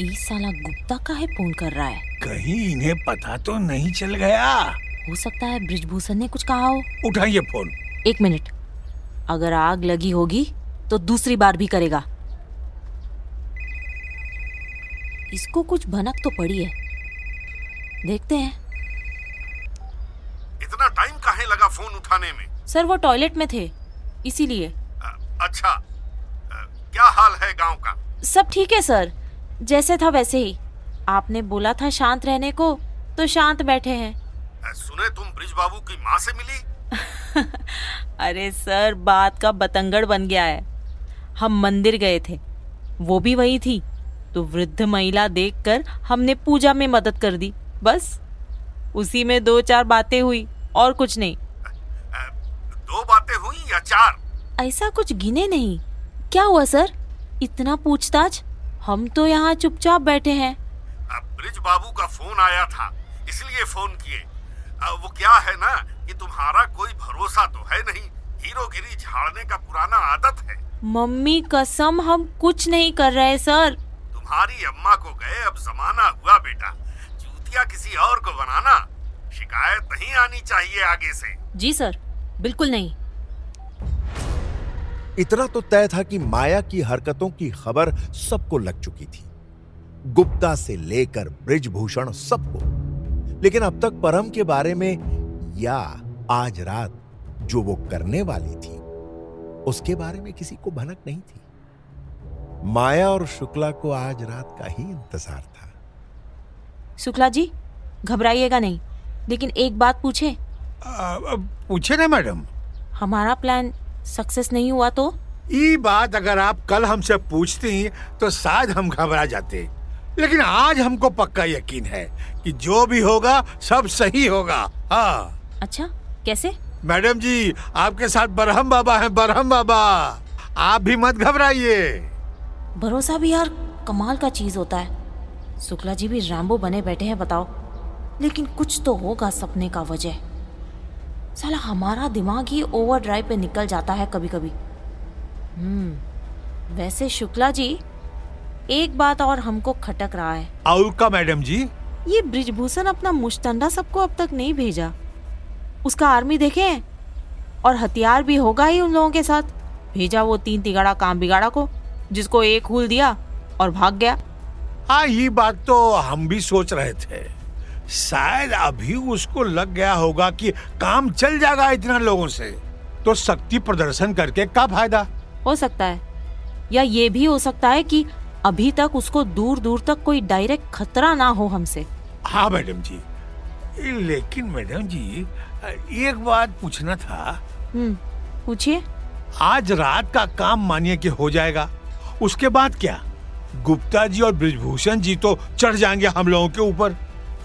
ई साला गुप्ता का है फ़ोन कर रहा है। कहीं इन्हें पता तो नहीं चल गया। हो सकता है ब्रिजभूषण ने कुछ कहा हो। उठाइए फ़ोन। एक मिनट। अगर आग लगी होगी तो दूसरी बार भी करेगा। इसको कुछ भनक तो पड़ी है। देखते हैं। इतना टाइम काहे लगा फ़ोन उठाने में? सर वो टॉयलेट में थे। इसीलिए। अच्छा। क्या हाल है गाँव का? सब ठीक है सर। जैसे था वैसे ही। आपने बोला था शांत रहने को तो शांत बैठे हैं। सुने तुम ब्रिज बाबू की माँ से मिली? अरे सर बात का बतंगड़ बन गया है। हम मंदिर गए थे। वो भी वही थी। तो वृद्ध महिला देखकर हमने पूजा में मदद कर दी। बस उसी में दो चार बातें हुई और कुछ नहीं। दो बातें हुई या चार? ऐसा कुछ गिने नहीं। क्या हुआ सर? इतना पूछताछ? हम तो यहाँ चुपचाप बैठे हैं। अ, ब्रिज बाबू का फ़ोन आया था इसलिए फ़ोन किए। वो क्या है ना कि तुम्हारा कोई भरोसा तो है नहीं। हीरोगिरी झाड़ने का पुराना आदत है। मम्मी कसम हम कुछ नहीं कर रहे सर। तुम्हारी अम्मा को गए अब जमाना हुआ बेटा। चूतिया किसी और को बनाना शिकायत नहीं आनी चाहिए आगे से। जी सर बिल्कुल नहीं। इतना तो तय था कि माया की हरकतों की खबर सबको लग चुकी थी। गुप्ता से लेकर ब्रिजभूषण सबको। लेकिन अब तक परम के बारे में या आज रात जो वो करने वाली थी उसके बारे में किसी को भनक नहीं थी। माया और शुक्ला को आज रात का ही इंतज़ार था। शुक्ला जी घबराइएगा नहीं लेकिन एक बात पूछे। आ, पूछे ना मैडम। हमारा प्लान सक्सेस नहीं हुआ तो? ये बात अगर आप कल हमसे पूछती तो शायद हम घबरा जाते। लेकिन आज हमको पक्का यकीन है कि जो भी होगा सब सही होगा। हाँ। अच्छा कैसे? मैडम जी आपके साथ बरहम बाबा हैं बरहम बाबा। आप भी मत घबराइए। भरोसा भी यार कमाल का चीज़ होता है। शुक्ला जी भी रैम्बो बने बैठे हैं बताओ। लेकिन कुछ तो होगा सपने का वजह। साला हमारा दिमाग ही ओवर ड्राइव पे निकल जाता है कभी कभी हम्म वैसे शुक्ला जी एक बात और हमको खटक रहा है। और का मैडम जी। ये ब्रिजभूषण अपना मुश्तंडा सबको अब तक नहीं भेजा। उसका आर्मी देखे और हथियार भी होगा ही उन लोगों के साथ। भेजा वो तीन तिगाड़ा काम बिगाड़ा को जिसको एक हुल दिया और भाग गया। हाँ ये बात तो हम भी सोच रहे थे। शायद अभी उसको लग गया होगा कि काम चल जाएगा इतना लोगों से। तो शक्ति प्रदर्शन करके क्या फ़ायदा? हो सकता है। या ये भी हो सकता है कि अभी तक उसको दूर दूर तक कोई डायरेक्ट खतरा ना हो हमसे। हाँ मैडम जी। लेकिन मैडम जी एक बात पूछना था। हम्म पूछिए। आज रात का काम मानिए कि हो जाएगा। उसके बाद क्या? गुप्ता जी और ब्रिजभूषण जी तो चढ़ जाएँगे हम लोगों के ऊपर।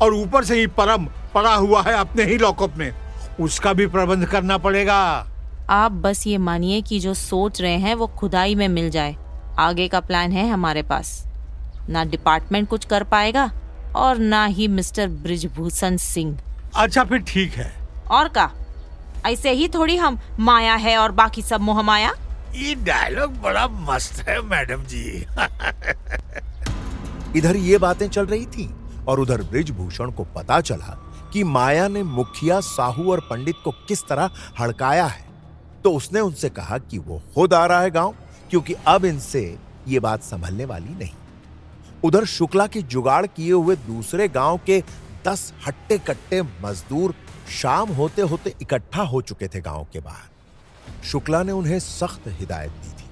और ऊपर से ही परम पड़ा हुआ है अपने ही लॉकअप में। उसका भी प्रबंध करना पड़ेगा। आप बस ये मानिए कि जो सोच रहे हैं वो खुदाई में मिल जाए। आगे का प्लान है हमारे पास। ना डिपार्टमेंट कुछ कर पाएगा और ना ही मिस्टर ब्रिजभूषण सिंह। अच्छा फिर ठीक है। और का? ऐसे ही थोड़ी हम माया है और बाकी सब मोह माया? ये डायलॉग बड़ा मस्त है मैडम जी। इधर ये बातें चल रही थी। और उधर ब्रिजभूषण को पता चला कि माया ने मुखिया साहू और पंडित को किस तरह हड़काया है। तो उसने उनसे कहा कि वो खुद आ रहा है गाँव, क्योंकि अब इनसे ये बात संभलने वाली नहीं। उधर शुक्ला की जुगाड़ किए हुए दूसरे गाँव के दस हट्टे कट्टे मजदूर शाम होते होते इकट्ठा हो चुके थे गाँव के बाहर। शुक्ला ने उन्हें सख्त हिदायत दी थी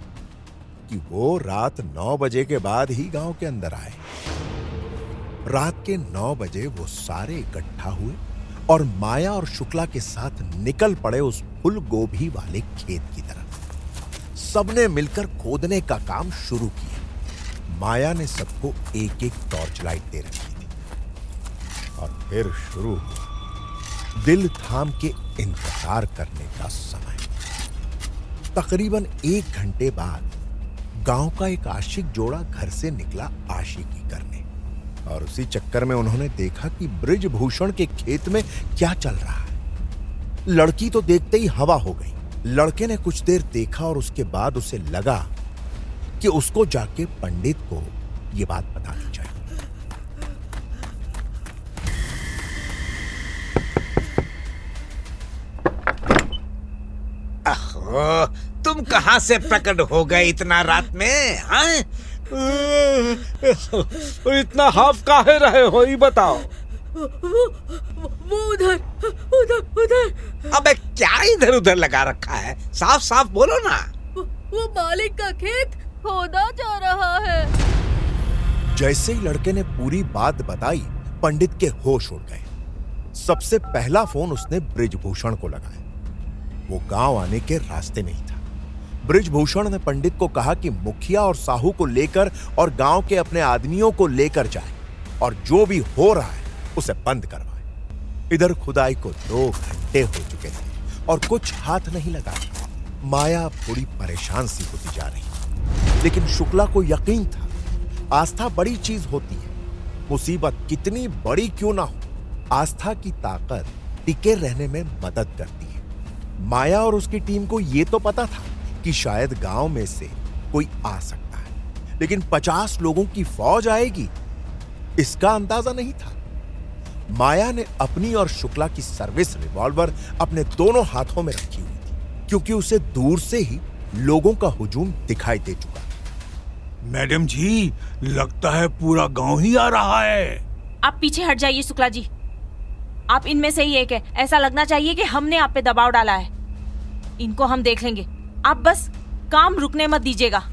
कि वो रात नौ बजे के बाद ही गाँव के अंदर आए। रात के नौ बजे वो सारे इकट्ठा हुए और माया और शुक्ला के साथ निकल पड़े उस फुल गोभी वाले खेत की तरफ़। सबने मिलकर खोदने का काम शुरू किया। माया ने सबको एक एक टॉर्च लाइट दे रखी थी। और फिर शुरू हुआ। दिल थाम के इंतज़ार करने का समय। तकरीबन एक घंटे बाद गाँव का एक आशिक जोड़ा घर से निकला आशिकी करने। और उसी चक्कर में उन्होंने देखा कि ब्रिजभूषण के खेत में क्या चल रहा है। लड़की तो देखते ही हवा हो गई। लड़के ने कुछ देर देखा और उसके बाद उसे लगा कि उसको जाके पंडित को यह बात बतानी चाहिए तुम कहाँ से प्रकट हो गए इतना रात में हाँ? इतना हाफ़ काहे रहे हो ये बताओ। वो उधर उधर उधर। अबे क्या इधर उधर लगा रखा है? साफ़ साफ़ बोलो ना। वो मालिक का खेत खोदा जा रहा है। जैसे ही लड़के ने पूरी बात बताई पंडित के होश उड़ गए। सबसे पहला फ़ोन उसने ब्रिजभूषण को लगाया। वो गाँव आने के रास्ते में ही था। ब्रिजभूषण ने पंडित को कहा कि मुखिया और साहू को लेकर और गाँव के अपने आदमियों को लेकर जाए और जो भी हो रहा है, उसे बंद करवाए। इधर खुदाई को दो घंटे हो चुके थे और कुछ हाथ नहीं लगा। माया थोड़ी परेशान सी होती जा रही लेकिन शुक्ला को यकीन था, आस्था बड़ी चीज़ होती है। मुसीबत कितनी बड़ी क्यों ना हो। आस्था की ताकत टिके रहने में मदद करती है। माया और उसकी टीम को यह तो पता था कि शायद गाँव में से कोई आ सकता है। लेकिन पचास लोगों की फौज आएगी इसका अंदाज़ा नहीं था। माया ने अपनी और शुक्ला की सर्विस रिवॉल्वर अपने दोनों हाथों में रखी हुई थी क्योंकि उसे दूर से ही लोगों का हुजूम दिखाई दे चुका। मैडम जी लगता है पूरा गाँव ही आ रहा है। आप पीछे हट जाइए शुक्ला जी। आप इनमें से ही एक है। ऐसा लगना चाहिए कि हमने आप पे दबाव डाला है। इनको हम देख लेंगे। आप बस काम रुकने मत दीजिएगा।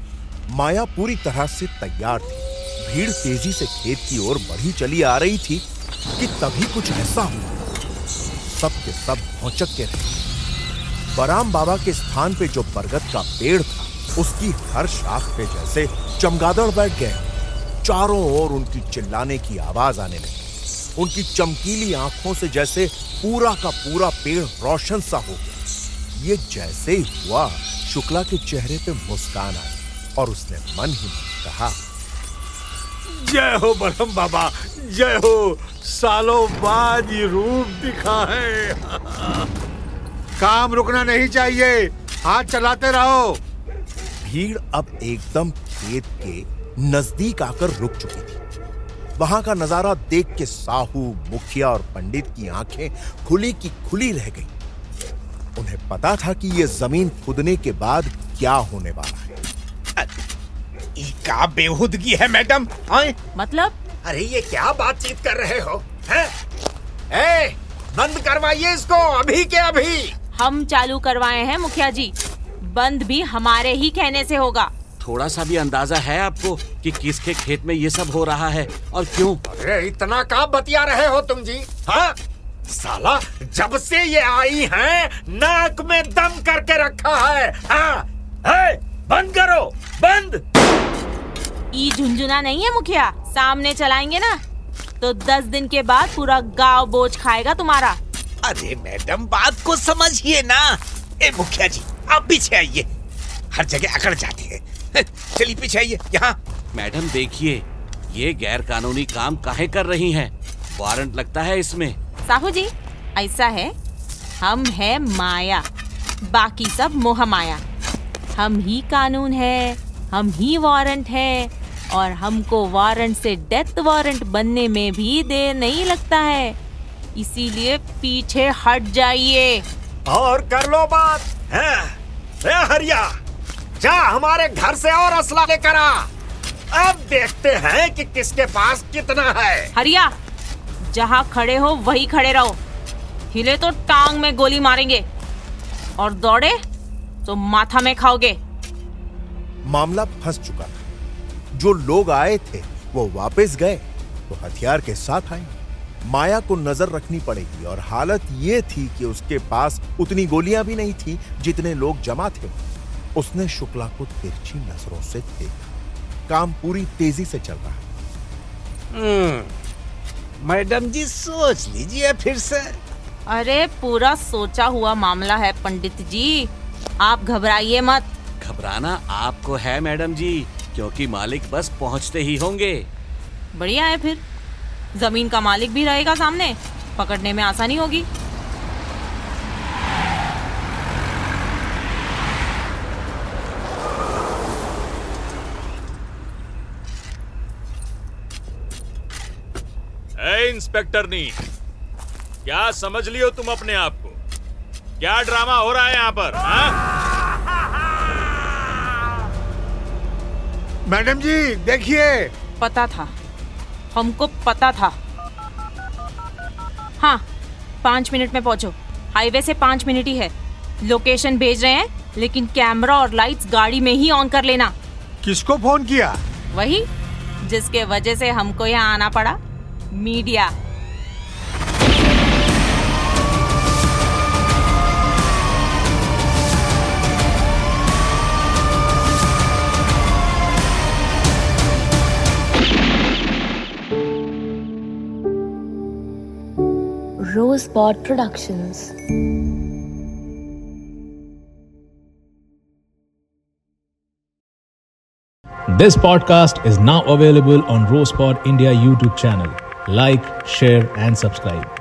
माया पूरी तरह से तैयार थी। भीड़ तेज़ी से खेत की ओर बढ़ी चली आ रही थी कि तभी कुछ ऐसा हुआ। सब के सब भौचक के रहे। बराम बाबा के स्थान पे जो बरगद का पेड़ था, उसकी हर शाख पे जैसे चमगादड़ बैठ गए। चारों ओर उनकी चिल्लाने की आवाज़ आने लगी। उनकी चमकीली आँखों से जैसे पूरा का पूरा पेड़ रोशन सा हो गया। ये जैसे ही हुआ शुक्ला के चेहरे पे मुस्कान आई और उसने मन ही मन कहा, जय हो बरम बाबा, जय हो। सालों बाद ये रूप दिखा है। काम रुकना नहीं चाहिए, हाथ चलाते रहो। भीड़ अब एकदम खेत के नज़दीक आकर रुक चुकी थी। वहाँ का नज़ारा देख के साहू, मुखिया और पंडित की आँखें खुली की खुली रह गई। उन्हें पता था कि ये ज़मीन खुदने के बाद क्या होने वाला है। का बेहुदगी है मैडम? हाँ? मतलब? अरे ये क्या बातचीत कर रहे हो हैं? ए, बंद करवाइए इसको अभी के अभी। हम चालू करवाए हैं मुखिया जी। बंद भी हमारे ही कहने से होगा। थोड़ा सा भी अंदाज़ा है आपको कि किसके खेत में ये सब हो रहा है और क्यों? अरे इतना का बतिया रहे हो तुम जी हाँ? साला जब से ये आई हैं नाक में दम करके रखा है। हाँ है, बंद करो बंद। ई झुंझुना नहीं है मुखिया सामने चलाएँगे ना। तो दस दिन के बाद पूरा गाँव बोझ खाएगा तुम्हारा। अरे मैडम बात को समझिए ना। ए मुखिया जी आप पीछे आइए। हर जगह अकड़ जाते हैं। चलिए पीछे आइए यहाँ। मैडम देखिए ये गैर कानूनी काम काहे कर रही हैं? वारंट लगता है इसमें। साहू जी ऐसा है हम है माया बाकी सब मोह माया। हम ही कानून है हम ही वारंट है और हमको वारंट से डेथ वारंट बनने में भी देर नहीं लगता है। इसीलिए पीछे हट जाइए। और कर लो बात है? हरिया जा हमारे घर से और असला लेकर आ। अब देखते हैं कि किसके पास कितना है। हरिया जहाँ खड़े हो वही खड़े रहो। हिले तो टांग में गोली मारेंगे और दौड़े तो माथा में खाओगे। मामला फंस चुका था। जो लोग आए थे वो वापस गए तो हथियार के साथ आए। माया को नज़र रखनी पड़ेगी और हालत ये थी कि उसके पास उतनी गोलियाँ भी नहीं थी जितने लोग जमा थे। उसने शुक्ला को तिरछी नज़रों से देखा। काम पूरी तेज़ी से चल रहा मैडम जी सोच लीजिए फिर से। अरे पूरा सोचा हुआ मामला है पंडित जी। आप घबराइए मत। घबराना आपको है मैडम जी क्योंकि मालिक बस पहुँचते ही होंगे। बढ़िया है फिर। ज़मीन का मालिक भी रहेगा सामने। पकड़ने में आसानी होगी। ए इंस्पेक्टर नी क्या समझ लियो तुम अपने आप को? क्या ड्रामा हो रहा है यहाँ पर हाँ? मैडम जी देखिए। पता था। हमको पता था। हाँ पाँच मिनट में पहुंचो। हाईवे से पाँच मिनट ही है। लोकेशन भेज रहे हैं लेकिन कैमरा और लाइट्स गाड़ी में ही ऑन कर लेना। किसको फ़ोन किया? वही जिसके वजह से हमको यहाँ आना पड़ा। media. Rosebud Productions. This podcast is now available on Rosepod India YouTube channel. Like, share, and subscribe.